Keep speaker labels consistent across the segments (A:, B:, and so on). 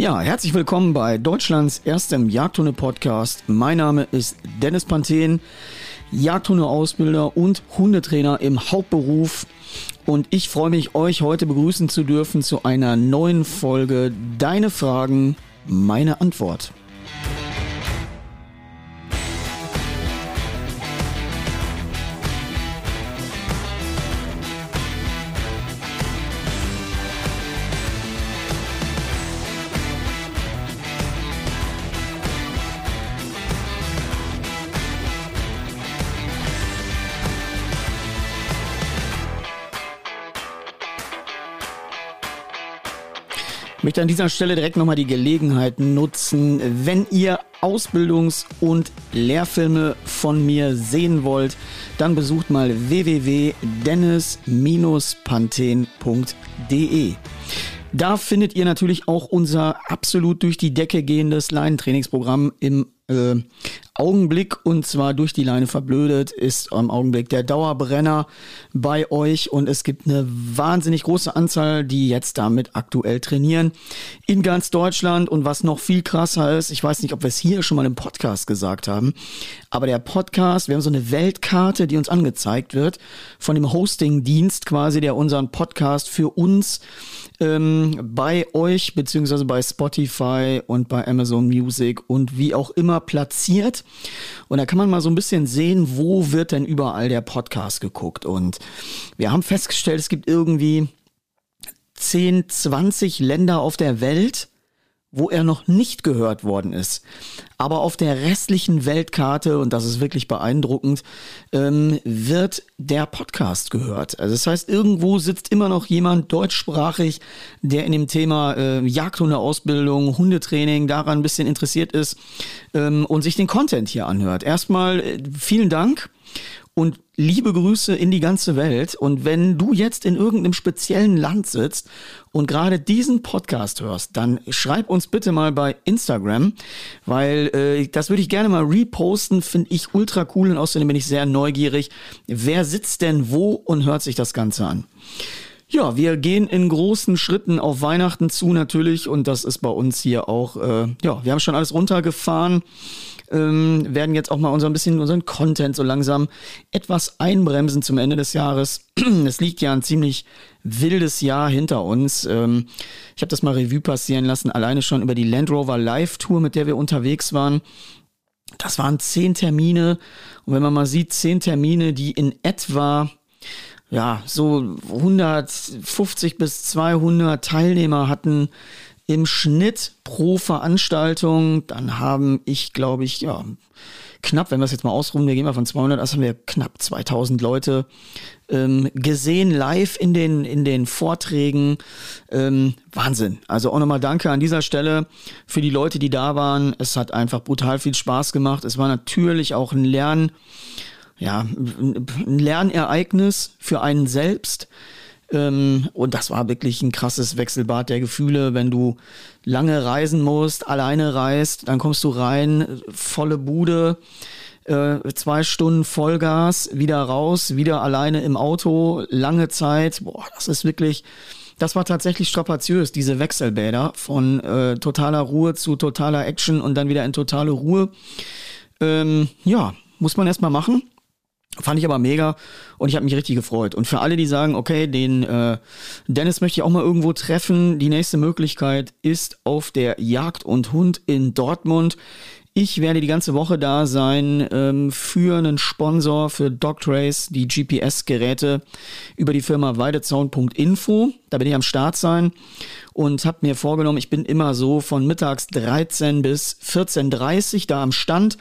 A: Ja, herzlich willkommen bei Deutschlands erstem Jagdhunde-Podcast. Mein Name ist Dennis Panthen, Jagdhunde-Ausbilder und Hundetrainer im Hauptberuf. Und ich freue mich, euch heute begrüßen zu dürfen zu einer neuen Folge Deine Fragen, meine Antwort. Möchte an dieser Stelle direkt nochmal die Gelegenheit nutzen, wenn ihr Ausbildungs- und Lehrfilme von mir sehen wollt, dann besucht mal www.dennis-panthen.de. Da findet ihr natürlich auch unser absolut durch die Decke gehendes Leinentrainingsprogramm im äh, Augenblick und zwar durch die Leine verblödet ist am Augenblick der Dauerbrenner bei euch und es gibt eine wahnsinnig große Anzahl, die jetzt damit aktuell trainieren in ganz Deutschland und was noch viel krasser ist, ich weiß nicht, ob wir es hier schon mal im Podcast gesagt haben, aber der Podcast, wir haben so eine Weltkarte, die uns angezeigt wird von dem Hosting-Dienst quasi, der unseren Podcast für uns ähm, bei euch beziehungsweise bei Spotify und bei Amazon Music und wie auch immer platziert. Und da kann man mal so ein bisschen sehen, wo wird denn überall der Podcast geguckt. Und wir haben festgestellt, es gibt irgendwie 10, 20 Länder auf der Welt, wo er noch nicht gehört worden ist. Aber auf der restlichen Weltkarte, und das ist wirklich beeindruckend, ähm, wird der Podcast gehört. Also das heißt, irgendwo sitzt immer noch jemand deutschsprachig, der in dem Thema äh, Jagdhundeausbildung, Hundetraining daran ein bisschen interessiert ist ähm, und sich den Content hier anhört. Erstmal äh, vielen Dank und liebe Grüße in die ganze Welt. Und wenn du jetzt in irgendeinem speziellen Land sitzt und gerade diesen Podcast hörst, dann schreib uns bitte mal bei Instagram, weil äh, das würde ich gerne mal reposten, finde ich ultra cool und außerdem bin ich sehr neugierig. Wer sitzt denn wo und hört sich das Ganze an? Ja, wir gehen in großen Schritten auf Weihnachten zu natürlich und das ist bei uns hier auch, äh, ja, wir haben schon alles runtergefahren ähm, werden jetzt auch mal unser ein bisschen unseren Content so langsam etwas einbremsen zum Ende des Jahres. es liegt ja ein ziemlich wildes Jahr hinter uns. Ähm, ich habe das mal Revue passieren lassen, alleine schon über die Land Rover Live Tour, mit der wir unterwegs waren. Das waren zehn Termine. Und wenn man mal sieht, zehn Termine, die in etwa ja, so 150 bis 200 Teilnehmer hatten, im Schnitt pro Veranstaltung, dann haben ich, glaube ich, ja, knapp, wenn wir es jetzt mal ausruhen, wir gehen mal von 200, also haben wir knapp 2000 Leute ähm, gesehen live in den, in den Vorträgen. Ähm, Wahnsinn. Also auch nochmal danke an dieser Stelle für die Leute, die da waren. Es hat einfach brutal viel Spaß gemacht. Es war natürlich auch ein Lern, ja, ein Lernereignis für einen selbst. Ähm, und das war wirklich ein krasses Wechselbad der Gefühle, wenn du lange reisen musst, alleine reist, dann kommst du rein, volle Bude, äh, zwei Stunden Vollgas, wieder raus, wieder alleine im Auto, lange Zeit. Boah, das ist wirklich, das war tatsächlich strapaziös, diese Wechselbäder von äh, totaler Ruhe zu totaler Action und dann wieder in totale Ruhe. Ähm, ja, muss man erstmal machen. Fand ich aber mega und ich habe mich richtig gefreut. Und für alle, die sagen, okay, den äh, Dennis möchte ich auch mal irgendwo treffen, die nächste Möglichkeit ist auf der Jagd und Hund in Dortmund. Ich werde die ganze Woche da sein ähm, für einen Sponsor für Dogtrace, die GPS-Geräte über die Firma weidezaun.info. Da bin ich am Start sein und habe mir vorgenommen, ich bin immer so von mittags 13 bis 14.30 da am Stand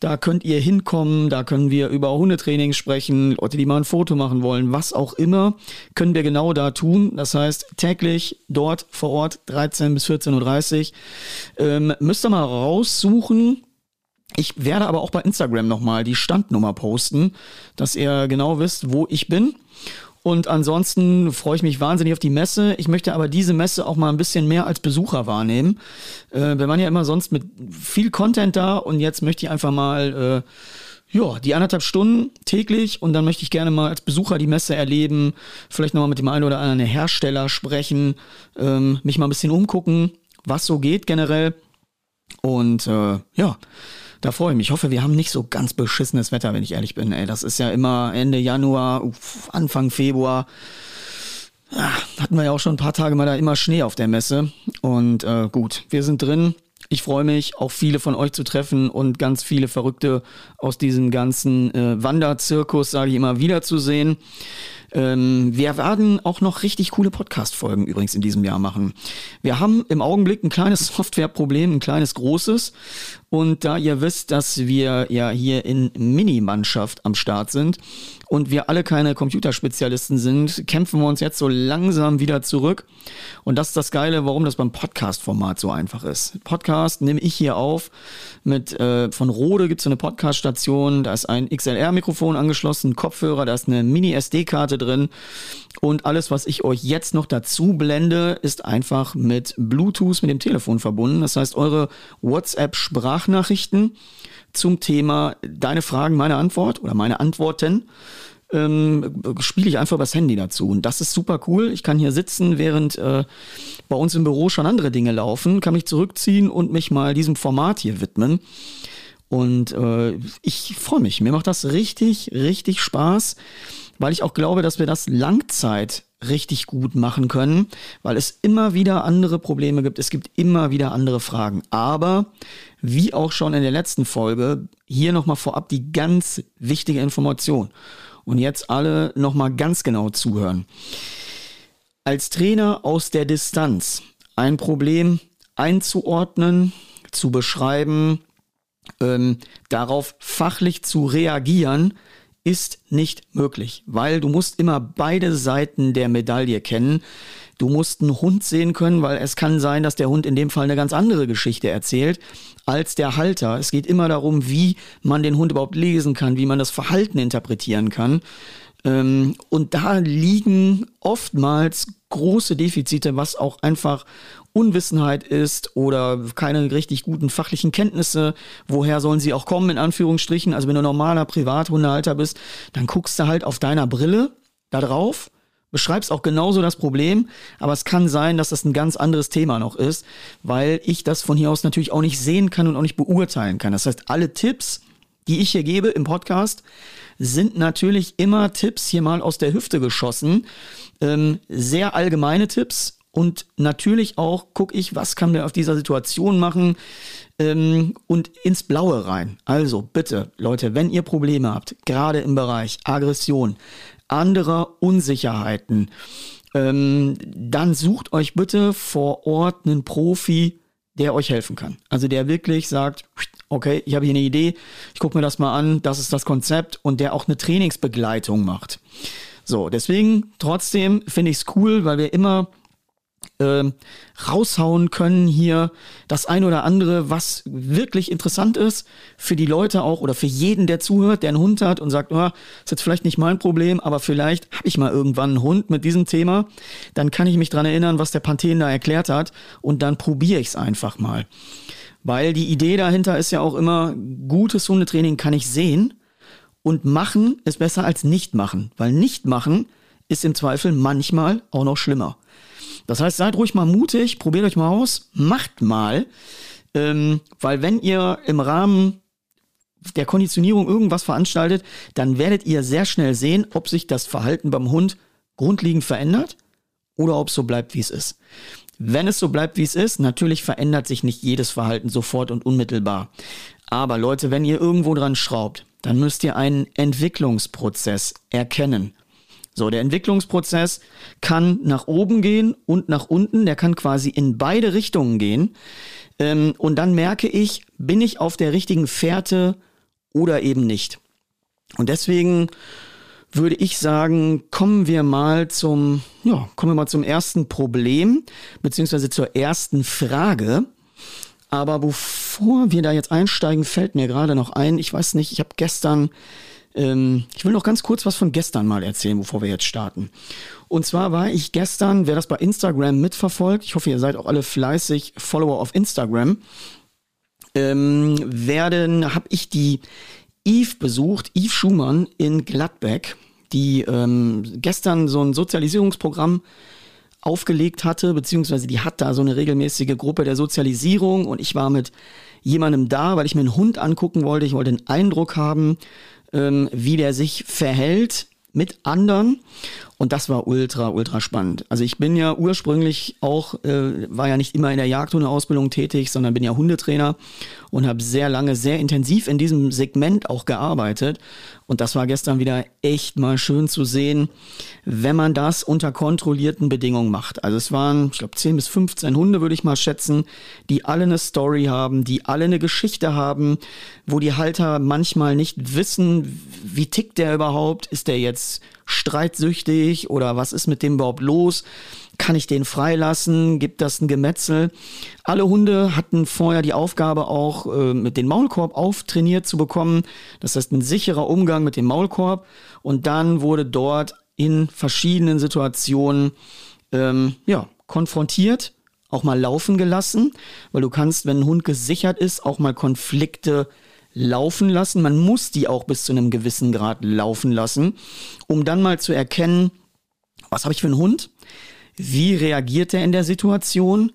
A: da könnt ihr hinkommen, da können wir über Hundetraining sprechen, Leute, die mal ein Foto machen wollen, was auch immer, können wir genau da tun. Das heißt, täglich dort vor Ort 13 bis 14.30 Uhr. Ähm, müsst ihr mal raussuchen, ich werde aber auch bei Instagram nochmal die Standnummer posten, dass ihr genau wisst, wo ich bin. Und ansonsten freue ich mich wahnsinnig auf die Messe. Ich möchte aber diese Messe auch mal ein bisschen mehr als Besucher wahrnehmen. Äh, wir waren ja immer sonst mit viel Content da und jetzt möchte ich einfach mal, äh, ja, die anderthalb Stunden täglich und dann möchte ich gerne mal als Besucher die Messe erleben, vielleicht nochmal mit dem einen oder anderen Hersteller sprechen, ähm, mich mal ein bisschen umgucken was so geht generell. Und äh, ja, da freue ich mich. Ich hoffe, wir haben nicht so ganz beschissenes Wetter, wenn ich ehrlich bin. Ey, das ist ja immer Ende Januar, Anfang Februar. Ja, hatten wir ja auch schon ein paar Tage mal da immer Schnee auf der Messe. Und äh, gut, wir sind drin. Ich freue mich, auch viele von euch zu treffen und ganz viele Verrückte aus diesem ganzen äh, Wanderzirkus, sage ich immer, wiederzusehen. Ähm, wir werden auch noch richtig coole Podcast-Folgen übrigens in diesem Jahr machen. Wir haben im Augenblick ein kleines Softwareproblem, ein kleines großes. Und da ihr wisst, dass wir ja hier in Mini-Mannschaft am Start sind und wir alle keine Computerspezialisten sind, kämpfen wir uns jetzt so langsam wieder zurück. Und das ist das Geile, warum das beim Podcast-Format so einfach ist. Podcast nehme ich hier auf. Mit äh, von Rode gibt es eine Podcast-Station, da ist ein XLR-Mikrofon angeschlossen, Kopfhörer, da ist eine Mini-SD-Karte drin. Und alles, was ich euch jetzt noch dazu blende, ist einfach mit Bluetooth mit dem Telefon verbunden. Das heißt, eure WhatsApp-Sprache Sprachnachrichten zum Thema deine Fragen, meine Antwort oder meine Antworten. Ähm, spiele ich einfach das Handy dazu. Und das ist super cool. Ich kann hier sitzen, während äh, bei uns im Büro schon andere Dinge laufen, kann mich zurückziehen und mich mal diesem Format hier widmen. Und äh, ich freue mich. Mir macht das richtig, richtig Spaß, weil ich auch glaube, dass wir das Langzeit richtig gut machen können, weil es immer wieder andere Probleme gibt, es gibt immer wieder andere Fragen. Aber wie auch schon in der letzten Folge, hier nochmal vorab die ganz wichtige Information. Und jetzt alle nochmal ganz genau zuhören. Als Trainer aus der Distanz ein Problem einzuordnen, zu beschreiben, ähm, darauf fachlich zu reagieren, ist nicht möglich, weil du musst immer beide Seiten der Medaille kennen. Du musst einen Hund sehen können, weil es kann sein, dass der Hund in dem Fall eine ganz andere Geschichte erzählt als der Halter. Es geht immer darum, wie man den Hund überhaupt lesen kann, wie man das Verhalten interpretieren kann. Ähm, und da liegen oftmals große Defizite, was auch einfach Unwissenheit ist oder keine richtig guten fachlichen Kenntnisse. Woher sollen sie auch kommen, in Anführungsstrichen? Also wenn du normaler Privathundehalter bist, dann guckst du halt auf deiner Brille da drauf, beschreibst auch genauso das Problem, aber es kann sein, dass das ein ganz anderes Thema noch ist, weil ich das von hier aus natürlich auch nicht sehen kann und auch nicht beurteilen kann. Das heißt, alle Tipps, die ich hier gebe im Podcast, sind natürlich immer Tipps hier mal aus der Hüfte geschossen. Ähm, sehr allgemeine Tipps, und natürlich auch gucke ich, was kann wir auf dieser Situation machen ähm, und ins Blaue rein. Also bitte, Leute, wenn ihr Probleme habt, gerade im Bereich Aggression, anderer Unsicherheiten, ähm, dann sucht euch bitte vor Ort einen Profi, der euch helfen kann. Also der wirklich sagt, okay, ich habe hier eine Idee, ich gucke mir das mal an, das ist das Konzept und der auch eine Trainingsbegleitung macht. So, deswegen trotzdem finde ich es cool, weil wir immer äh, raushauen können hier das ein oder andere, was wirklich interessant ist für die Leute auch oder für jeden, der zuhört, der einen Hund hat und sagt, oh, ist jetzt vielleicht nicht mein Problem, aber vielleicht habe ich mal irgendwann einen Hund mit diesem Thema, dann kann ich mich dran erinnern, was der Panthen da erklärt hat und dann probiere ich es einfach mal. Weil die Idee dahinter ist ja auch immer, gutes Hundetraining kann ich sehen und machen ist besser als nicht machen, weil nicht machen ist im Zweifel manchmal auch noch schlimmer. Das heißt, seid ruhig mal mutig, probiert euch mal aus, macht mal. Ähm, weil wenn ihr im Rahmen der Konditionierung irgendwas veranstaltet, dann werdet ihr sehr schnell sehen, ob sich das Verhalten beim Hund grundlegend verändert oder ob es so bleibt, wie es ist. Wenn es so bleibt, wie es ist, natürlich verändert sich nicht jedes Verhalten sofort und unmittelbar. Aber Leute, wenn ihr irgendwo dran schraubt, dann müsst ihr einen Entwicklungsprozess erkennen. So, der Entwicklungsprozess kann nach oben gehen und nach unten. Der kann quasi in beide Richtungen gehen. Ähm, und dann merke ich, bin ich auf der richtigen Fährte oder eben nicht. Und deswegen würde ich sagen, kommen wir mal zum, ja, kommen wir mal zum ersten Problem, beziehungsweise zur ersten Frage. Aber bevor wir da jetzt einsteigen, fällt mir gerade noch ein, ich weiß nicht, ich habe gestern ähm, ich will noch ganz kurz was von gestern mal erzählen, bevor wir jetzt starten. Und zwar war ich gestern, wer das bei Instagram mitverfolgt, ich hoffe, ihr seid auch alle fleißig Follower auf Instagram, ähm, werden, habe ich die Eve besucht, Eve Schumann in Gladbeck, die ähm, gestern so ein Sozialisierungsprogramm aufgelegt hatte, beziehungsweise die hat da so eine regelmäßige Gruppe der Sozialisierung und ich war mit jemandem da, weil ich mir einen Hund angucken wollte. Ich wollte einen Eindruck haben, ähm, wie der sich verhält mit anderen. Und das war ultra, ultra spannend. Also ich bin ja ursprünglich auch, äh, war ja nicht immer in der Jagdhundeausbildung tätig, sondern bin ja Hundetrainer und habe sehr lange, sehr intensiv in diesem Segment auch gearbeitet. Und das war gestern wieder echt mal schön zu sehen, wenn man das unter kontrollierten Bedingungen macht. Also es waren, ich glaube, 10 bis 15 Hunde, würde ich mal schätzen, die alle eine Story haben, die alle eine Geschichte haben, wo die Halter manchmal nicht wissen, wie tickt der überhaupt? Ist der jetzt streitsüchtig oder was ist mit dem überhaupt los? Kann ich den freilassen? Gibt das ein Gemetzel? Alle Hunde hatten vorher die Aufgabe auch, äh, mit dem Maulkorb auftrainiert zu bekommen. Das heißt, ein sicherer Umgang mit dem Maulkorb. Und dann wurde dort in verschiedenen Situationen, ähm, ja, konfrontiert, auch mal laufen gelassen, weil du kannst, wenn ein Hund gesichert ist, auch mal Konflikte laufen lassen. Man muss die auch bis zu einem gewissen Grad laufen lassen, um dann mal zu erkennen, was habe ich für einen Hund? Wie reagiert er in der Situation?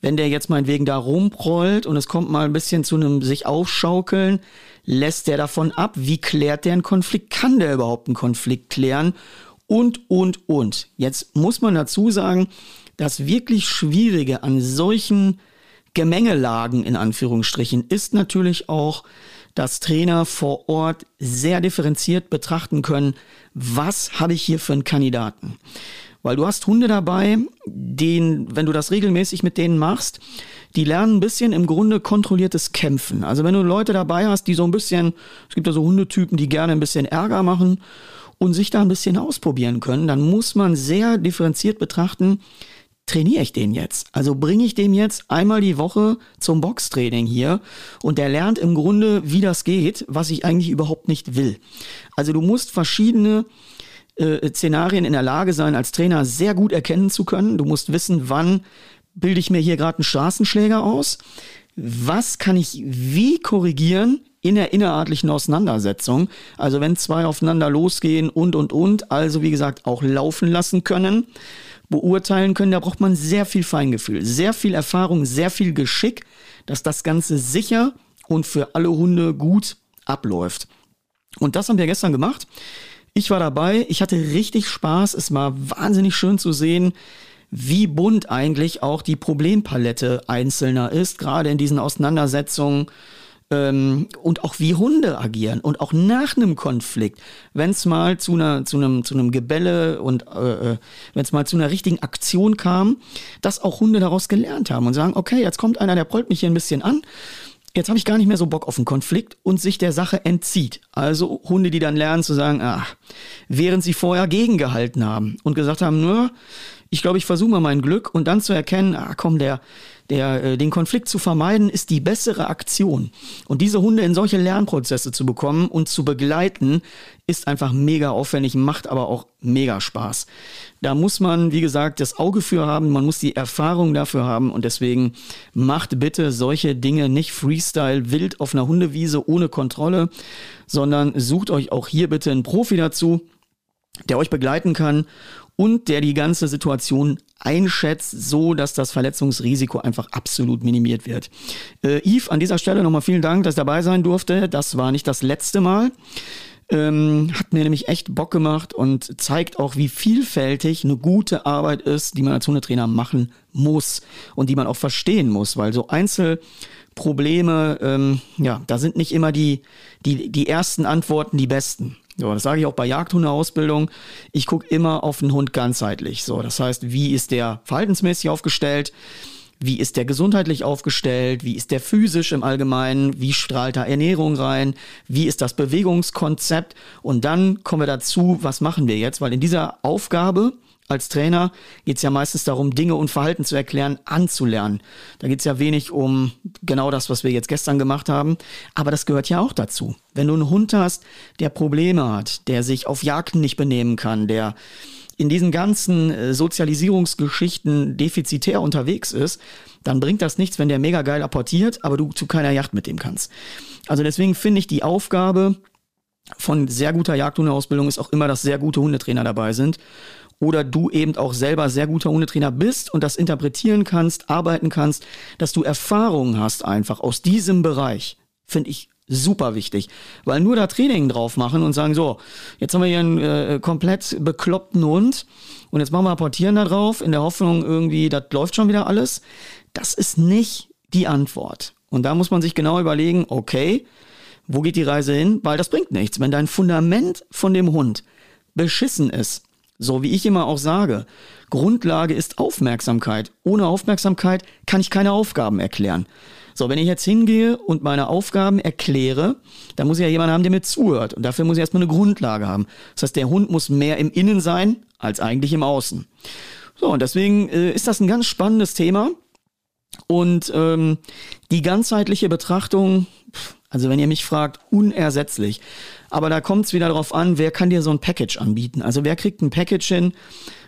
A: Wenn der jetzt meinetwegen da rumprollt und es kommt mal ein bisschen zu einem sich aufschaukeln, lässt der davon ab? Wie klärt der einen Konflikt? Kann der überhaupt einen Konflikt klären? Und, und, und. Jetzt muss man dazu sagen, das wirklich Schwierige an solchen Gemengelagen in Anführungsstrichen ist natürlich auch, dass Trainer vor Ort sehr differenziert betrachten können, was habe ich hier für einen Kandidaten. Weil du hast Hunde dabei, den, wenn du das regelmäßig mit denen machst, die lernen ein bisschen im Grunde kontrolliertes Kämpfen. Also wenn du Leute dabei hast, die so ein bisschen, es gibt ja so Hundetypen, die gerne ein bisschen Ärger machen und sich da ein bisschen ausprobieren können, dann muss man sehr differenziert betrachten, trainiere ich den jetzt? Also bringe ich dem jetzt einmal die Woche zum Boxtraining hier und der lernt im Grunde, wie das geht, was ich eigentlich überhaupt nicht will. Also du musst verschiedene äh, Szenarien in der Lage sein, als Trainer sehr gut erkennen zu können. Du musst wissen, wann bilde ich mir hier gerade einen Straßenschläger aus? Was kann ich wie korrigieren in der innerartlichen Auseinandersetzung? Also wenn zwei aufeinander losgehen und, und, und, also wie gesagt auch laufen lassen können beurteilen können, da braucht man sehr viel Feingefühl, sehr viel Erfahrung, sehr viel Geschick, dass das Ganze sicher und für alle Hunde gut abläuft. Und das haben wir gestern gemacht. Ich war dabei, ich hatte richtig Spaß, es war wahnsinnig schön zu sehen, wie bunt eigentlich auch die Problempalette einzelner ist, gerade in diesen Auseinandersetzungen ähm, und auch wie Hunde agieren und auch nach einem Konflikt, wenn es mal zu einer zu einem zu einem Gebälle und äh, äh wenn es mal zu einer richtigen Aktion kam, dass auch Hunde daraus gelernt haben und sagen, okay, jetzt kommt einer, der prollt mich hier ein bisschen an. Jetzt habe ich gar nicht mehr so Bock auf einen Konflikt und sich der Sache entzieht. Also Hunde, die dann lernen zu sagen, ah, während sie vorher gegengehalten haben und gesagt haben, nur, ich glaube, ich versuche mal mein Glück und dann zu erkennen, ah komm, der, der, äh, den Konflikt zu vermeiden, ist die bessere Aktion. Und diese Hunde in solche Lernprozesse zu bekommen und zu begleiten, ist einfach mega aufwendig, macht aber auch mega Spaß. Da muss man, wie gesagt, das Auge für haben, man muss die Erfahrung dafür haben und deswegen macht bitte solche Dinge nicht Freestyle wild auf einer Hundewiese ohne Kontrolle, sondern sucht euch auch hier bitte einen Profi dazu, der euch begleiten kann und der die ganze Situation einschätzt, so dass das Verletzungsrisiko einfach absolut minimiert wird. Äh, Yves, an dieser Stelle nochmal vielen Dank, dass ich dabei sein durfte. Das war nicht das letzte Mal. Ähm, hat mir nämlich echt Bock gemacht und zeigt auch, wie vielfältig eine gute Arbeit ist, die man als Hundetrainer machen muss und die man auch verstehen muss, weil so Einzelprobleme, ähm, ja, da sind nicht immer die, die, die ersten Antworten die besten. So, das sage ich auch bei Jagdhundeausbildung. Ich gucke immer auf den Hund ganzheitlich. So, das heißt, wie ist der verhaltensmäßig aufgestellt? Wie ist der gesundheitlich aufgestellt? Wie ist der physisch im Allgemeinen? Wie strahlt da Ernährung rein? Wie ist das Bewegungskonzept? Und dann kommen wir dazu, was machen wir jetzt? Weil in dieser Aufgabe als Trainer geht es ja meistens darum, Dinge und Verhalten zu erklären, anzulernen. Da geht es ja wenig um genau das, was wir jetzt gestern gemacht haben. Aber das gehört ja auch dazu. Wenn du einen Hund hast, der Probleme hat, der sich auf Jagden nicht benehmen kann, der in diesen ganzen äh, Sozialisierungsgeschichten defizitär unterwegs ist, dann bringt das nichts, wenn der mega geil apportiert, aber du zu keiner Yacht mit dem kannst. Also deswegen finde ich die Aufgabe von sehr guter Jagdhundeausbildung ist auch immer, dass sehr gute Hundetrainer dabei sind oder du eben auch selber sehr guter Hundetrainer bist und das interpretieren kannst, arbeiten kannst, dass du Erfahrungen hast einfach aus diesem Bereich, finde ich super wichtig. Weil nur da Training drauf machen und sagen, so, jetzt haben wir hier einen äh, komplett bekloppten Hund und jetzt machen wir Portieren da drauf in der Hoffnung irgendwie, das läuft schon wieder alles. Das ist nicht die Antwort. Und da muss man sich genau überlegen, okay, wo geht die Reise hin? Weil das bringt nichts. Wenn dein Fundament von dem Hund beschissen ist, so wie ich immer auch sage, Grundlage ist Aufmerksamkeit. Ohne Aufmerksamkeit kann ich keine Aufgaben erklären. So, wenn ich jetzt hingehe und meine Aufgaben erkläre, dann muss ich ja jemand haben, der mir zuhört. Und dafür muss ich erstmal eine Grundlage haben. Das heißt, der Hund muss mehr im Innen sein als eigentlich im Außen. So, und deswegen äh, ist das ein ganz spannendes Thema. Und ähm, die ganzheitliche Betrachtung, also wenn ihr mich fragt, unersetzlich. Aber da kommt es wieder darauf an, wer kann dir so ein Package anbieten? Also wer kriegt ein Package hin,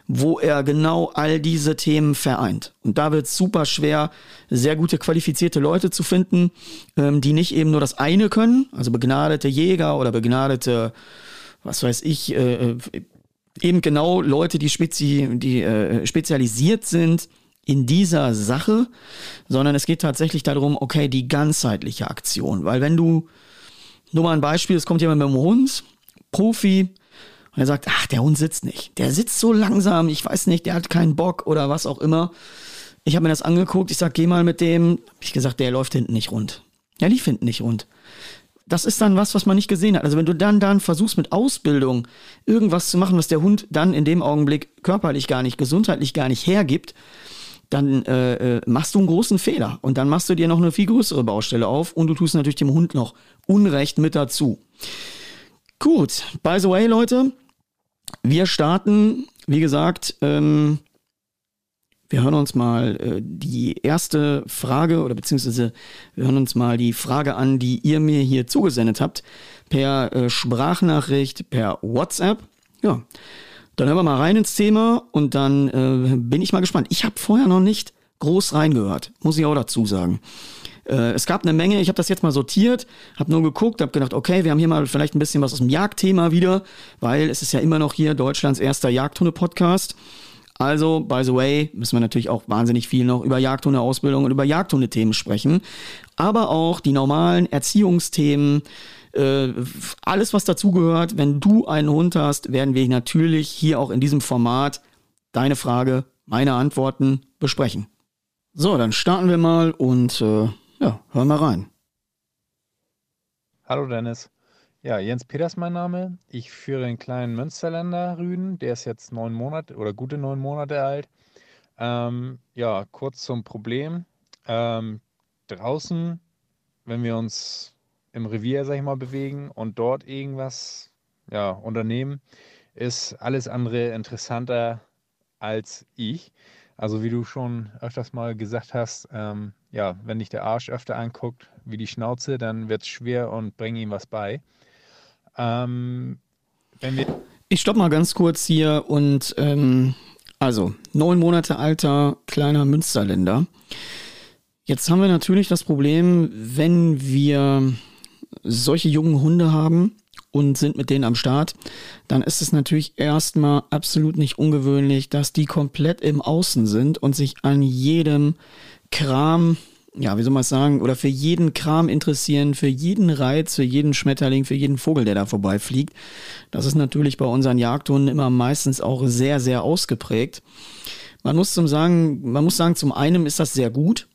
A: wo er genau all diese Themen vereint. Und da wird es super schwer, sehr gute qualifizierte Leute zu finden, ähm, die nicht eben nur das eine können, also begnadete Jäger oder begnadete, was weiß ich, äh, äh eben genau Leute, die, spezi die äh, spezialisiert sind in dieser Sache, sondern es geht tatsächlich darum, okay, die ganzheitliche Aktion. Weil wenn du, nur mal ein Beispiel, es kommt jemand mit dem Hund, Profi, und er sagt, ach, der Hund sitzt nicht. Der sitzt so langsam, ich weiß nicht, der hat keinen Bock oder was auch immer. Ich habe mir das angeguckt, ich sag, geh mal mit dem. Hab ich gesagt, der läuft hinten nicht rund. Der lief hinten nicht rund. Das ist dann was, was man nicht gesehen hat. Also wenn du dann dann versuchst mit Ausbildung irgendwas zu machen, was der Hund dann in dem Augenblick körperlich gar nicht, gesundheitlich gar nicht hergibt, dann äh, äh, machst du einen großen Fehler und dann machst du dir noch eine viel größere Baustelle auf und du tust natürlich dem Hund noch Unrecht mit dazu. Gut, by the way, Leute, wir starten, wie gesagt, ähm, wir hören uns mal äh, die erste Frage oder beziehungsweise wir hören uns mal die Frage an, die ihr mir hier zugesendet habt, per äh, Sprachnachricht, per WhatsApp. Ja, dann hören wir mal rein ins Thema und dann äh, bin ich mal gespannt. Ich habe vorher noch nicht groß reingehört, muss ich auch dazu sagen. Äh, es gab eine Menge, ich habe das jetzt mal sortiert, habe nur geguckt, habe gedacht, okay, wir haben hier mal vielleicht ein bisschen was aus dem Jagdthema wieder, weil es ist ja immer noch hier Deutschlands erster Jagdhunde-Podcast. Also, by the way, müssen wir natürlich auch wahnsinnig viel noch über Jagdhunde-Ausbildung und über Jagdhunde-Themen sprechen. Aber auch die normalen Erziehungsthemen, äh, alles, was dazugehört. Wenn du einen Hund hast, werden wir natürlich hier auch in diesem Format deine Frage, meine Antworten besprechen. So, dann starten wir mal und äh, ja, hören wir rein.
B: Hallo Dennis. Ja, Jens Peters mein Name. Ich führe einen kleinen Münsterländer Rüden. Der ist jetzt neun Monate oder gute neun Monate alt. Ähm, ja, kurz zum Problem. Ähm, draußen, wenn wir uns im Revier, sag ich mal, bewegen und dort irgendwas ja, unternehmen, ist alles andere interessanter als ich. Also wie du schon öfters mal gesagt hast, ähm, ja, wenn dich der Arsch öfter anguckt wie die Schnauze, dann wird es schwer und bring ihm was bei. Ähm,
A: ich stopp mal ganz kurz hier und ähm, also neun Monate alter kleiner Münsterländer. Jetzt haben wir natürlich das Problem, wenn wir solche jungen Hunde haben und sind mit denen am Start, dann ist es natürlich erstmal absolut nicht ungewöhnlich, dass die komplett im Außen sind und sich an jedem Kram, ja, wie soll man es sagen, oder für jeden Kram interessieren, für jeden Reiz, für jeden Schmetterling, für jeden Vogel, der da vorbeifliegt. Das ist natürlich bei unseren Jagdhunden immer meistens auch sehr, sehr ausgeprägt. Man muss zum sagen, man muss sagen, zum einen ist das sehr gut,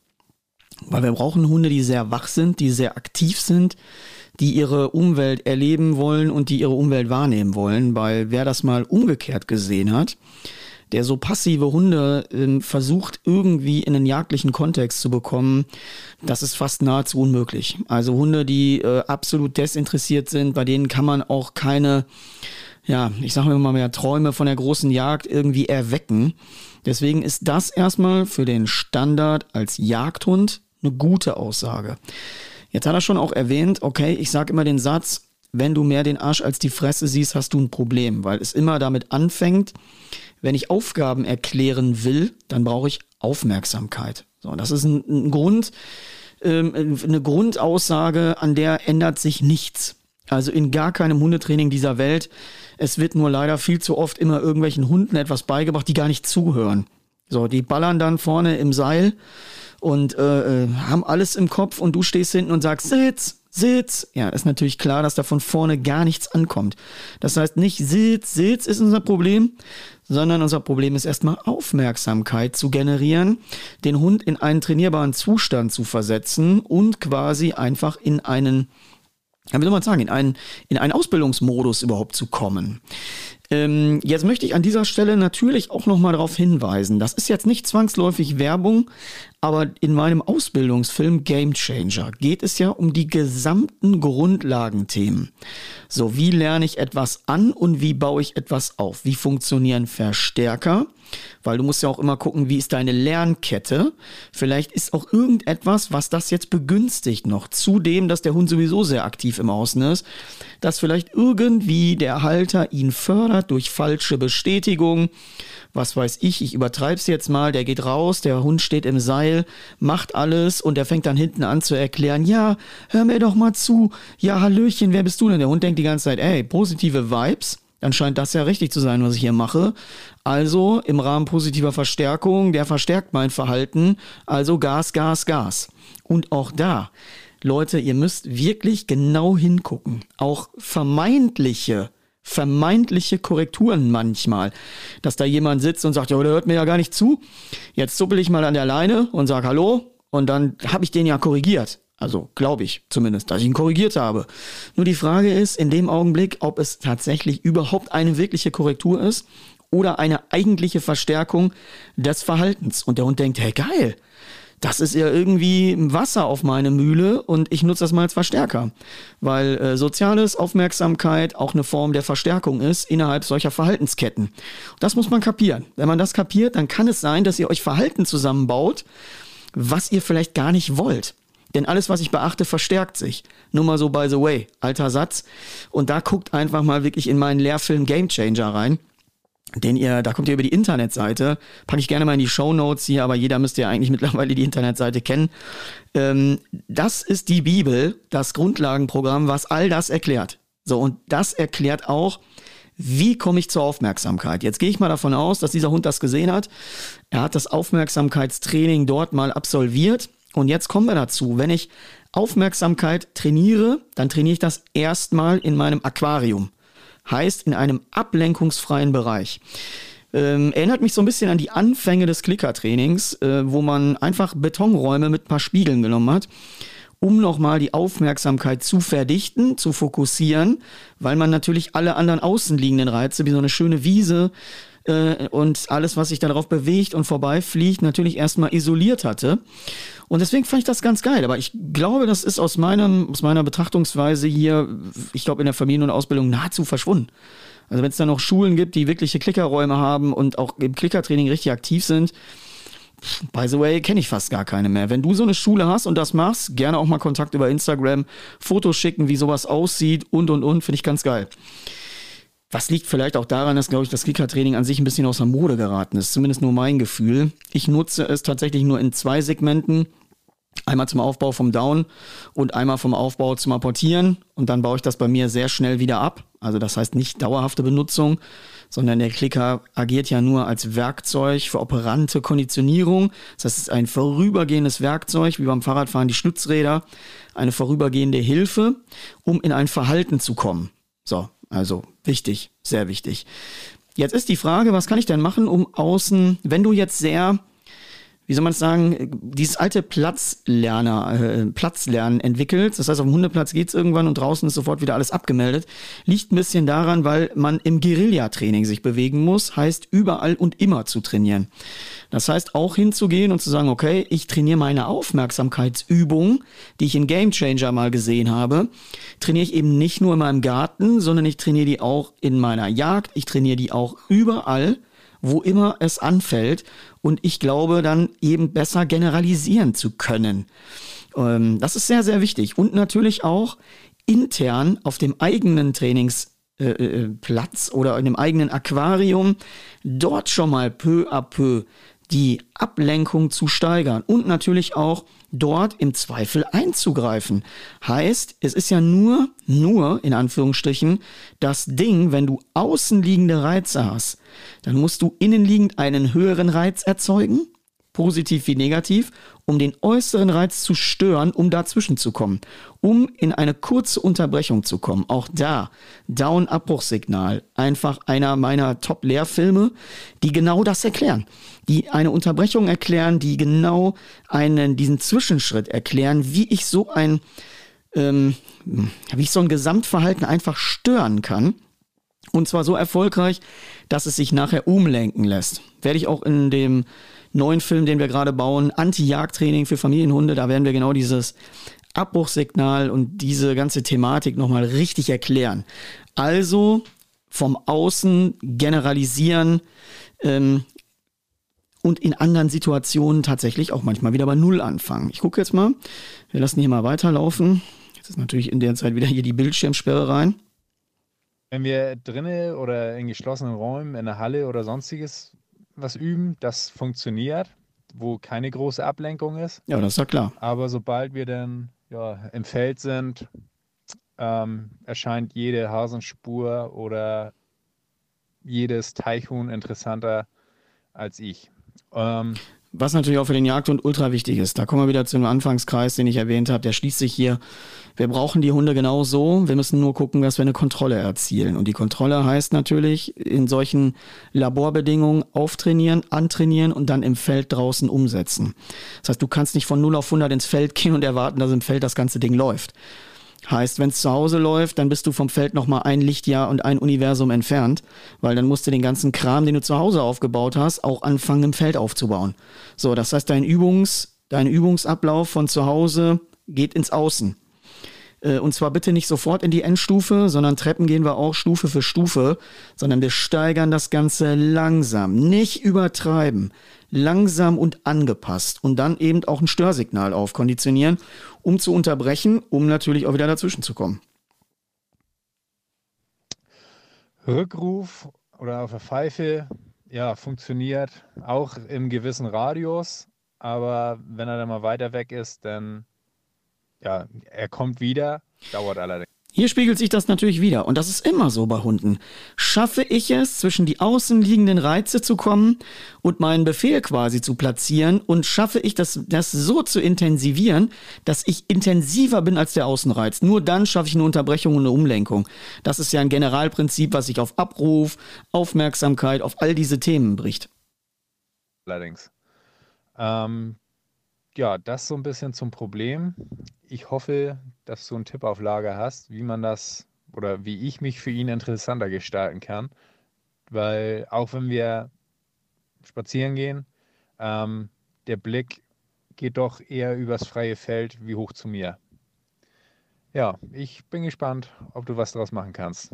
A: weil wir brauchen Hunde, die sehr wach sind, die sehr aktiv sind, die ihre Umwelt erleben wollen und die ihre Umwelt wahrnehmen wollen. Weil wer das mal umgekehrt gesehen hat, der so passive Hunde äh, versucht irgendwie in einen jagdlichen Kontext zu bekommen, das ist fast nahezu unmöglich. Also Hunde, die äh, absolut desinteressiert sind, bei denen kann man auch keine, ja, ich sage mal mehr Träume von der großen Jagd irgendwie erwecken. Deswegen ist das erstmal für den Standard als Jagdhund eine gute Aussage. Jetzt hat er schon auch erwähnt, okay, ich sage immer den Satz, wenn du mehr den Arsch als die Fresse siehst, hast du ein Problem, weil es immer damit anfängt, wenn ich Aufgaben erklären will, dann brauche ich Aufmerksamkeit. So, das ist ein, ein Grund, ähm, eine Grundaussage, an der ändert sich nichts. Also in gar keinem Hundetraining dieser Welt. Es wird nur leider viel zu oft immer irgendwelchen Hunden etwas beigebracht, die gar nicht zuhören. So, die ballern dann vorne im Seil und äh, äh haben alles im Kopf und du stehst hinten und sagst, Sitz, Sitz. Ja, ist natürlich klar, dass da von vorne gar nichts ankommt. Das heißt nicht Sitz, Sitz ist unser Problem, sondern unser Problem ist erstmal Aufmerksamkeit zu generieren, den Hund in einen trainierbaren Zustand zu versetzen und quasi einfach in einen ja, wie soll man sagen, in einen, in einen Ausbildungsmodus überhaupt zu kommen. Ähm, jetzt möchte ich an dieser Stelle natürlich auch nochmal darauf hinweisen, das ist jetzt nicht zwangsläufig Werbung, aber in meinem Ausbildungsfilm Game Changer geht es ja um die gesamten Grundlagenthemen. So, wie lerne ich etwas an und wie baue ich etwas auf? Wie funktionieren Verstärker? Weil du musst ja auch immer gucken, wie ist deine Lernkette. Vielleicht ist auch irgendetwas, was das jetzt begünstigt noch. Zudem, dass der Hund sowieso sehr aktiv im Außen ist, dass vielleicht irgendwie der Halter ihn fördert durch falsche Bestätigung was weiß ich, ich übertreibe es jetzt mal, der geht raus, der Hund steht im Seil, macht alles und der fängt dann hinten an zu erklären, ja, hör mir doch mal zu, ja, Hallöchen, wer bist du denn? Der Hund denkt die ganze Zeit, ey, positive Vibes, dann scheint das ja richtig zu sein, was ich hier mache. Also im Rahmen positiver Verstärkung, der verstärkt mein Verhalten, also Gas, Gas, Gas. Und auch da, Leute, ihr müsst wirklich genau hingucken. Auch vermeintliche vermeintliche Korrekturen manchmal. Dass da jemand sitzt und sagt, ja, der hört mir ja gar nicht zu. Jetzt zuppel ich mal an der Leine und sag Hallo und dann habe ich den ja korrigiert. Also glaube ich zumindest, dass ich ihn korrigiert habe. Nur die Frage ist in dem Augenblick, ob es tatsächlich überhaupt eine wirkliche Korrektur ist oder eine eigentliche Verstärkung des Verhaltens. Und der Hund denkt, hey geil, das ist ja irgendwie Wasser auf meine Mühle und ich nutze das mal als Verstärker. Weil äh, soziales Aufmerksamkeit auch eine Form der Verstärkung ist innerhalb solcher Verhaltensketten. Das muss man kapieren. Wenn man das kapiert, dann kann es sein, dass ihr euch Verhalten zusammenbaut, was ihr vielleicht gar nicht wollt. Denn alles, was ich beachte, verstärkt sich. Nur mal so by the way, alter Satz. Und da guckt einfach mal wirklich in meinen Lehrfilm Game Changer rein den ihr, da kommt ihr über die Internetseite, packe ich gerne mal in die Show Notes hier, aber jeder müsste ja eigentlich mittlerweile die Internetseite kennen. Ähm, das ist die Bibel, das Grundlagenprogramm, was all das erklärt. So, und das erklärt auch, wie komme ich zur Aufmerksamkeit? Jetzt gehe ich mal davon aus, dass dieser Hund das gesehen hat. Er hat das Aufmerksamkeitstraining dort mal absolviert. Und jetzt kommen wir dazu. Wenn ich Aufmerksamkeit trainiere, dann trainiere ich das erstmal in meinem Aquarium heißt in einem ablenkungsfreien Bereich. Ähm, erinnert mich so ein bisschen an die Anfänge des Klickertrainings, äh, wo man einfach Betonräume mit ein paar Spiegeln genommen hat, um nochmal die Aufmerksamkeit zu verdichten, zu fokussieren, weil man natürlich alle anderen außenliegenden Reize, wie so eine schöne Wiese, äh, und alles, was sich darauf bewegt und vorbeifliegt, natürlich erstmal isoliert hatte. Und deswegen fand ich das ganz geil. Aber ich glaube, das ist aus, meinem, aus meiner Betrachtungsweise hier, ich glaube, in der Familien- und Ausbildung nahezu verschwunden. Also wenn es da noch Schulen gibt, die wirkliche Klickerräume haben und auch im Klickertraining richtig aktiv sind, By the way, kenne ich fast gar keine mehr. Wenn du so eine Schule hast und das machst, gerne auch mal Kontakt über Instagram, Fotos schicken, wie sowas aussieht und und und, finde ich ganz geil. Was liegt vielleicht auch daran, dass, glaube ich, das Kickertraining an sich ein bisschen aus der Mode geraten ist. Zumindest nur mein Gefühl. Ich nutze es tatsächlich nur in zwei Segmenten. Einmal zum Aufbau vom Down und einmal vom Aufbau zum Apportieren. Und dann baue ich das bei mir sehr schnell wieder ab. Also das heißt nicht dauerhafte Benutzung, sondern der Klicker agiert ja nur als Werkzeug für operante Konditionierung. Das ist ein vorübergehendes Werkzeug, wie beim Fahrradfahren die Stützräder, eine vorübergehende Hilfe, um in ein Verhalten zu kommen. So, also wichtig, sehr wichtig. Jetzt ist die Frage, was kann ich denn machen, um außen, wenn du jetzt sehr wie soll man es sagen, dieses alte Platzlerner, äh, Platzlernen entwickelt. Das heißt, auf dem Hundeplatz geht's irgendwann und draußen ist sofort wieder alles abgemeldet. Liegt ein bisschen daran, weil man im Guerillatraining sich bewegen muss, heißt überall und immer zu trainieren. Das heißt auch hinzugehen und zu sagen, okay, ich trainiere meine Aufmerksamkeitsübung, die ich in Game Changer mal gesehen habe, trainiere ich eben nicht nur in meinem Garten, sondern ich trainiere die auch in meiner Jagd, ich trainiere die auch überall wo immer es anfällt und ich glaube dann eben besser generalisieren zu können. Ähm, das ist sehr, sehr wichtig und natürlich auch intern auf dem eigenen Trainingsplatz äh, äh, oder in dem eigenen Aquarium dort schon mal peu à peu die Ablenkung zu steigern und natürlich auch dort im Zweifel einzugreifen. Heißt, es ist ja nur, nur in Anführungsstrichen, das Ding, wenn du außenliegende Reize hast, dann musst du innenliegend einen höheren Reiz erzeugen positiv wie negativ, um den äußeren Reiz zu stören, um dazwischen zu kommen, um in eine kurze Unterbrechung zu kommen. Auch da, Down-Abbruchsignal, einfach einer meiner Top-Lehrfilme, die genau das erklären, die eine Unterbrechung erklären, die genau einen, diesen Zwischenschritt erklären, wie ich so ein, ähm, wie ich so ein Gesamtverhalten einfach stören kann. Und zwar so erfolgreich, dass es sich nachher umlenken lässt. Werde ich auch in dem neuen Film, den wir gerade bauen, Anti-Jagdtraining für Familienhunde. Da werden wir genau dieses Abbruchsignal und diese ganze Thematik nochmal richtig erklären. Also vom Außen generalisieren ähm, und in anderen Situationen tatsächlich auch manchmal wieder bei Null anfangen. Ich gucke jetzt mal. Wir lassen hier mal weiterlaufen. Jetzt ist natürlich in der Zeit wieder hier die Bildschirmsperre rein.
B: Wenn wir drinnen oder in geschlossenen Räumen, in der Halle oder sonstiges was üben, das funktioniert, wo keine große Ablenkung ist.
A: Ja, das ist ja klar.
B: Aber sobald wir dann ja, im Feld sind, ähm, erscheint jede Hasenspur oder jedes Teichhuhn interessanter als ich.
A: Ähm, was natürlich auch für den Jagdhund ultra wichtig ist. Da kommen wir wieder zum Anfangskreis, den ich erwähnt habe. Der schließt sich hier. Wir brauchen die Hunde genau so. Wir müssen nur gucken, dass wir eine Kontrolle erzielen. Und die Kontrolle heißt natürlich in solchen Laborbedingungen auftrainieren, antrainieren und dann im Feld draußen umsetzen. Das heißt, du kannst nicht von 0 auf 100 ins Feld gehen und erwarten, dass im Feld das ganze Ding läuft. Heißt, wenn es zu Hause läuft, dann bist du vom Feld nochmal ein Lichtjahr und ein Universum entfernt, weil dann musst du den ganzen Kram, den du zu Hause aufgebaut hast, auch anfangen im Feld aufzubauen. So, das heißt, dein Übungs, dein Übungsablauf von zu Hause geht ins Außen. Äh, und zwar bitte nicht sofort in die Endstufe, sondern Treppen gehen wir auch Stufe für Stufe, sondern wir steigern das Ganze langsam, nicht übertreiben, langsam und angepasst. Und dann eben auch ein Störsignal aufkonditionieren, um zu unterbrechen, um natürlich auch wieder dazwischen zu kommen.
B: Rückruf oder auf der Pfeife, ja, funktioniert auch im gewissen Radius, aber wenn er dann mal weiter weg ist, dann ja, er kommt wieder, dauert allerdings.
A: Hier spiegelt sich das natürlich wieder und das ist immer so bei Hunden. Schaffe ich es, zwischen die außenliegenden Reize zu kommen und meinen Befehl quasi zu platzieren und schaffe ich das, das so zu intensivieren, dass ich intensiver bin als der Außenreiz. Nur dann schaffe ich eine Unterbrechung und eine Umlenkung. Das ist ja ein Generalprinzip, was sich auf Abruf, Aufmerksamkeit, auf all diese Themen bricht.
B: Allerdings. Ähm, ja, das so ein bisschen zum Problem. Ich hoffe, dass du einen Tipp auf Lager hast, wie man das oder wie ich mich für ihn interessanter gestalten kann. Weil auch wenn wir spazieren gehen, ähm, der Blick geht doch eher übers freie Feld wie hoch zu mir. Ja, ich bin gespannt, ob du was daraus machen kannst.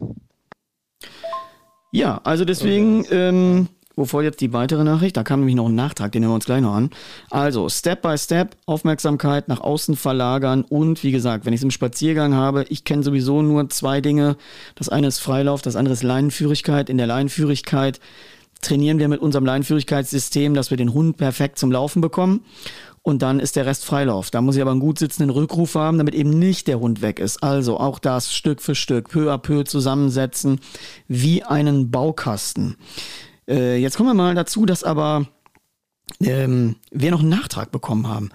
A: Ja, also deswegen ähm, Wovor jetzt die weitere Nachricht? Da kam nämlich noch ein Nachtrag, den hören wir uns gleich noch an. Also, Step by Step, Aufmerksamkeit nach außen verlagern und wie gesagt, wenn ich es im Spaziergang habe, ich kenne sowieso nur zwei Dinge. Das eine ist Freilauf, das andere ist Leinenführigkeit. In der Leinenführigkeit trainieren wir mit unserem Leinenführigkeitssystem, dass wir den Hund perfekt zum Laufen bekommen. Und dann ist der Rest Freilauf. Da muss ich aber einen gut sitzenden Rückruf haben, damit eben nicht der Hund weg ist. Also auch das Stück für Stück, peu à peu zusammensetzen, wie einen Baukasten. Äh, jetzt kommen wir mal dazu, dass aber ähm, wir noch einen Nachtrag bekommen haben.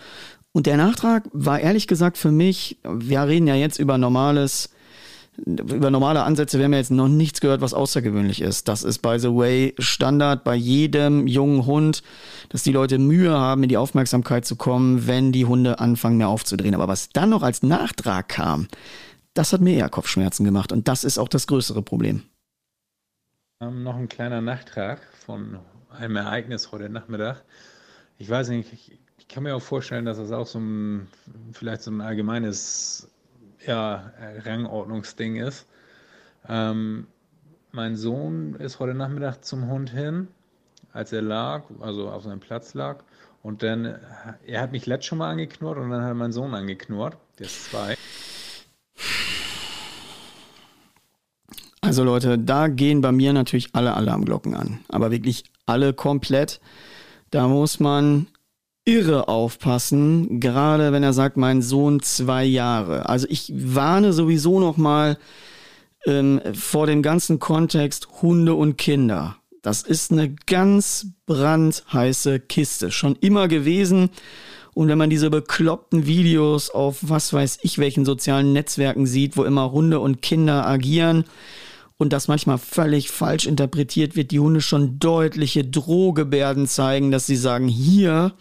A: Und der Nachtrag war ehrlich gesagt für mich, wir reden ja jetzt über normales, über normale Ansätze, wir haben ja jetzt noch nichts gehört, was außergewöhnlich ist. Das ist, by the way, Standard bei jedem jungen Hund, dass die Leute Mühe haben, in die Aufmerksamkeit zu kommen, wenn die Hunde anfangen, mehr aufzudrehen. Aber was dann noch als Nachtrag kam, das hat mir eher Kopfschmerzen gemacht. Und das ist auch das größere Problem.
B: Ähm, noch ein kleiner Nachtrag von einem Ereignis heute Nachmittag. Ich weiß nicht, ich, ich kann mir auch vorstellen, dass das auch so ein, vielleicht so ein allgemeines ja, Rangordnungsding ist. Ähm, mein Sohn ist heute Nachmittag zum Hund hin, als er lag, also auf seinem Platz lag. Und dann, er hat mich letzt schon mal angeknurrt und dann hat mein Sohn angeknurrt, der ist zwei.
A: Also Leute, da gehen bei mir natürlich alle Alarmglocken an. Aber wirklich alle komplett. da muss man irre aufpassen, gerade wenn er sagt, mein Sohn zwei Jahre. Also ich warne sowieso noch mal ähm, vor dem ganzen Kontext Hunde und Kinder. Das ist eine ganz brandheiße Kiste, schon immer gewesen. Und wenn man diese bekloppten Videos auf was weiß ich welchen sozialen Netzwerken sieht, wo immer Hunde und Kinder agieren, und das manchmal völlig falsch interpretiert wird, die Hunde schon deutliche Drohgebärden zeigen, dass sie sagen, hier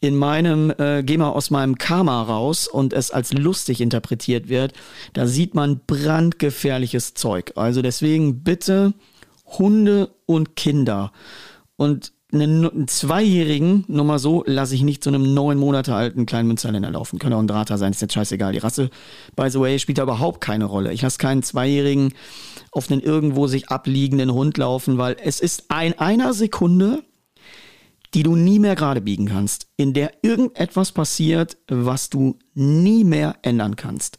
A: in meinem, äh, geh mal aus meinem Karma raus und es als lustig interpretiert wird, da sieht man brandgefährliches Zeug. Also deswegen bitte Hunde und Kinder. Und einen, einen Zweijährigen, nur mal so, lasse ich nicht zu einem neun Monate alten kleinen Münsterländer laufen. Könnte auch ein Drater sein, ist jetzt scheißegal. Die Rasse, by the way, spielt da überhaupt keine Rolle. Ich lasse keinen Zweijährigen auf einen irgendwo sich abliegenden Hund laufen, weil es ist ein einer Sekunde, die du nie mehr gerade biegen kannst, in der irgendetwas passiert, was du nie mehr ändern kannst.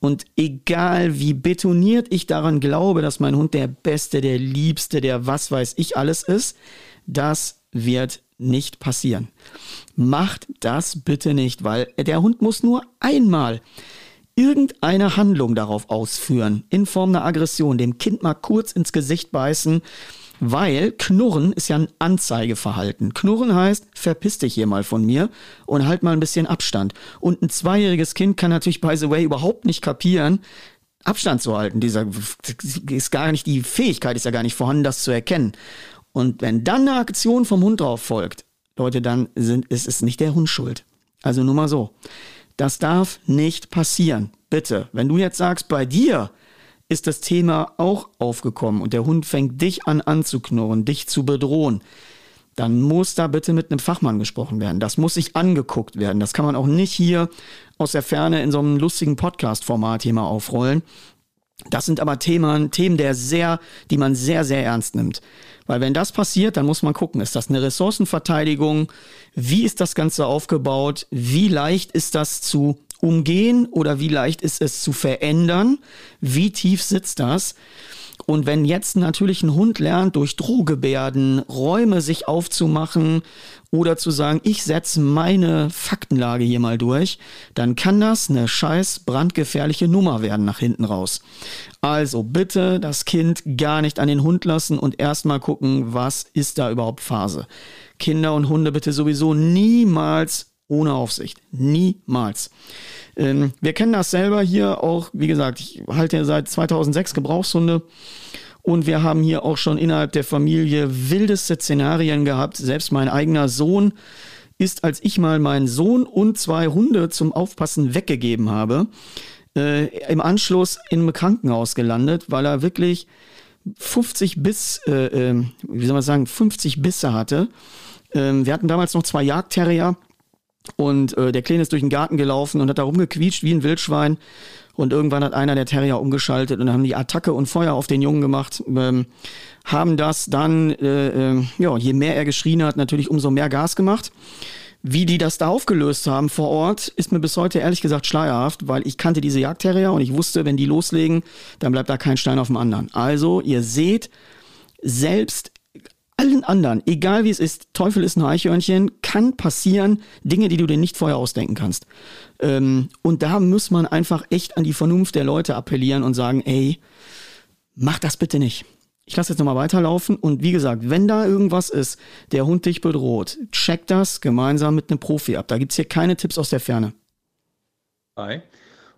A: Und egal wie betoniert ich daran glaube, dass mein Hund der Beste, der Liebste, der was weiß ich alles ist, das wird nicht passieren. Macht das bitte nicht, weil der Hund muss nur einmal irgendeine Handlung darauf ausführen, in Form einer Aggression, dem Kind mal kurz ins Gesicht beißen, weil Knurren ist ja ein Anzeigeverhalten. Knurren heißt, verpiss dich hier mal von mir und halt mal ein bisschen Abstand. Und ein zweijähriges Kind kann natürlich, by the way, überhaupt nicht kapieren, Abstand zu halten. Dieser ist gar nicht, die Fähigkeit ist ja gar nicht vorhanden, das zu erkennen. Und wenn dann eine Aktion vom Hund drauf folgt, Leute, dann sind, ist es nicht der Hund schuld. Also nur mal so. Das darf nicht passieren. Bitte. Wenn du jetzt sagst, bei dir ist das Thema auch aufgekommen und der Hund fängt dich an anzuknurren, dich zu bedrohen, dann muss da bitte mit einem Fachmann gesprochen werden. Das muss sich angeguckt werden. Das kann man auch nicht hier aus der Ferne in so einem lustigen Podcast-Format hier mal aufrollen. Das sind aber Themen, Themen, der sehr, die man sehr, sehr ernst nimmt. Weil wenn das passiert, dann muss man gucken, ist das eine Ressourcenverteidigung? Wie ist das Ganze aufgebaut? Wie leicht ist das zu umgehen oder wie leicht ist es zu verändern? Wie tief sitzt das? Und wenn jetzt natürlich ein Hund lernt, durch Drohgebärden Räume sich aufzumachen oder zu sagen, ich setze meine Faktenlage hier mal durch, dann kann das eine scheiß brandgefährliche Nummer werden nach hinten raus. Also bitte das Kind gar nicht an den Hund lassen und erstmal gucken, was ist da überhaupt Phase. Kinder und Hunde bitte sowieso niemals ohne Aufsicht. Niemals. Ähm, wir kennen das selber hier auch, wie gesagt, ich halte ja seit 2006 Gebrauchshunde. Und wir haben hier auch schon innerhalb der Familie wildeste Szenarien gehabt. Selbst mein eigener Sohn ist, als ich mal meinen Sohn und zwei Hunde zum Aufpassen weggegeben habe, äh, im Anschluss in einem Krankenhaus gelandet, weil er wirklich 50 Biss, äh, äh, wie soll man sagen, 50 Bisse hatte. Ähm, wir hatten damals noch zwei Jagdterrier und äh, der Kleine ist durch den Garten gelaufen und hat da rumgequietscht wie ein Wildschwein. Und irgendwann hat einer der Terrier umgeschaltet und haben die Attacke und Feuer auf den Jungen gemacht. Ähm, haben das dann, äh, äh, ja, je mehr er geschrien hat, natürlich umso mehr Gas gemacht. Wie die das da aufgelöst haben vor Ort, ist mir bis heute ehrlich gesagt schleierhaft, weil ich kannte diese Jagdterrier und ich wusste, wenn die loslegen, dann bleibt da kein Stein auf dem anderen. Also, ihr seht, selbst allen anderen, egal wie es ist, Teufel ist ein Eichhörnchen, kann passieren Dinge, die du dir nicht vorher ausdenken kannst. Ähm, und da muss man einfach echt an die Vernunft der Leute appellieren und sagen, ey, mach das bitte nicht. Ich lasse jetzt nochmal weiterlaufen und wie gesagt, wenn da irgendwas ist, der Hund dich bedroht, check das gemeinsam mit einem Profi ab. Da gibt es hier keine Tipps aus der Ferne.
B: Hi.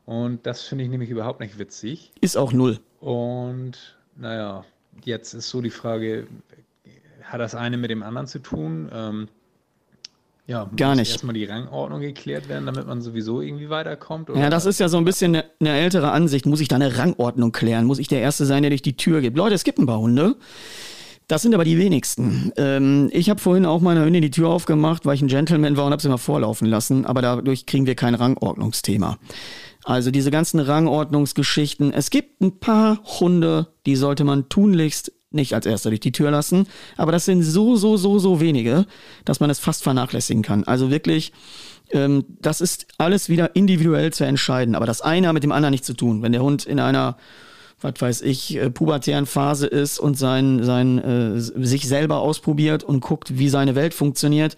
B: Und das finde ich nämlich überhaupt nicht witzig.
A: Ist auch null.
B: Und naja, jetzt ist so die Frage, hat das eine mit dem anderen zu tun? Ähm, ja,
A: gar nicht.
B: Erstmal die Rangordnung geklärt werden, damit man sowieso irgendwie weiterkommt?
A: Oder? Ja, das ist ja so ein bisschen eine, eine, ältere Ansicht. Muss ich da eine Rangordnung klären? Muss ich der Erste sein, der durch die Tür geht? Leute, es gibt ein paar Hunde. Das sind aber die wenigsten. Ähm, ich habe vorhin auch meiner Hündin die Tür aufgemacht, weil ich ein Gentleman war und habe sie mal vorlaufen lassen. Aber dadurch kriegen wir kein Rangordnungsthema. Also diese ganzen Rangordnungsgeschichten. Es gibt ein paar Hunde, die sollte man tunlichst nicht als erster durch die Tür lassen. Aber das sind so, so, so, so wenige, dass man es fast vernachlässigen kann. Also wirklich, ähm, das ist alles wieder individuell zu entscheiden. Aber das eine hat mit dem anderen nichts zu tun. Wenn der Hund in einer was weiß ich, äh, pubertären Phase ist und sein, sein, äh, sich selber ausprobiert und guckt, wie seine Welt funktioniert,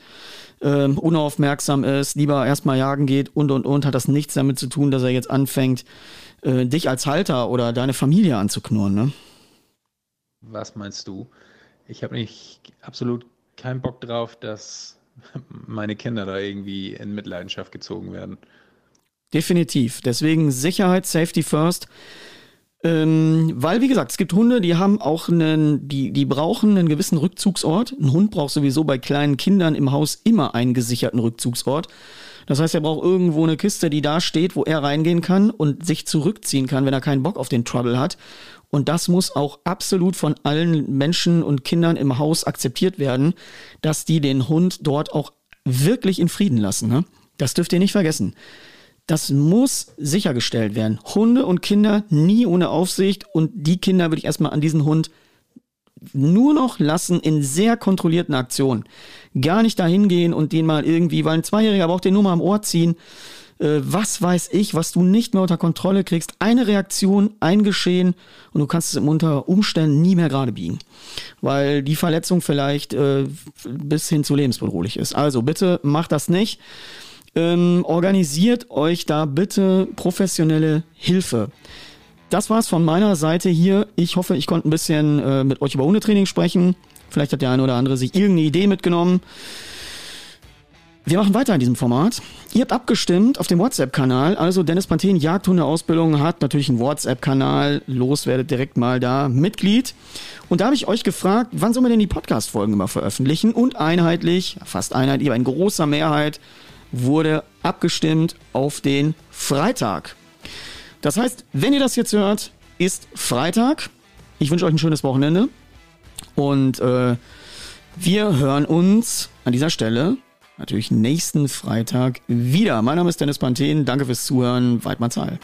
A: äh, unaufmerksam ist, lieber erstmal jagen geht und und und, hat das nichts damit zu tun, dass er jetzt anfängt, äh, dich als Halter oder deine Familie anzuknurren, ne?
B: Was meinst du? Ich habe nicht absolut keinen Bock drauf, dass meine Kinder da irgendwie in Mitleidenschaft gezogen werden.
A: Definitiv. Deswegen Sicherheit, Safety First. Ähm, weil, wie gesagt, es gibt Hunde, die haben auch einen, die, die brauchen einen gewissen Rückzugsort. Ein Hund braucht sowieso bei kleinen Kindern im Haus immer einen gesicherten Rückzugsort. Das heißt, er braucht irgendwo eine Kiste, die da steht, wo er reingehen kann und sich zurückziehen kann, wenn er keinen Bock auf den Trouble hat. Und das muss auch absolut von allen Menschen und Kindern im Haus akzeptiert werden, dass die den Hund dort auch wirklich in Frieden lassen. Ne? Das dürft ihr nicht vergessen. Das muss sichergestellt werden. Hunde und Kinder nie ohne Aufsicht und die Kinder würde ich erstmal an diesen Hund nur noch lassen in sehr kontrollierten Aktionen. Gar nicht dahin gehen und den mal irgendwie, weil ein Zweijähriger braucht den nur mal am Ohr ziehen. Äh, was weiß ich, was du nicht mehr unter Kontrolle kriegst. Eine Reaktion, ein Geschehen und du kannst es unter Umständen nie mehr gerade biegen. Weil die Verletzung vielleicht äh, bis hin zu lebensbedrohlich ist. Also bitte macht das nicht. Ähm, organisiert euch da bitte professionelle Hilfe. Das war's von meiner Seite hier. Ich hoffe, ich konnte ein bisschen äh, mit euch über Hundetraining sprechen. Vielleicht hat der eine oder andere sich irgendeine Idee mitgenommen. Wir machen weiter in diesem Format. Ihr habt abgestimmt auf dem WhatsApp-Kanal. Also Dennis Panthen Jagdhundeausbildung hat natürlich einen WhatsApp-Kanal. Los, werdet direkt mal da Mitglied. Und da habe ich euch gefragt, wann sollen wir denn die Podcast-Folgen immer veröffentlichen? Und einheitlich, fast einheitlich, aber in großer Mehrheit wurde abgestimmt auf den Freitag. Das heißt, wenn ihr das jetzt hört, ist Freitag. Ich wünsche euch ein schönes Wochenende und äh, wir hören uns an dieser Stelle natürlich nächsten Freitag wieder. Mein Name ist Dennis Panthen. Danke fürs Zuhören. Weidmannsheil.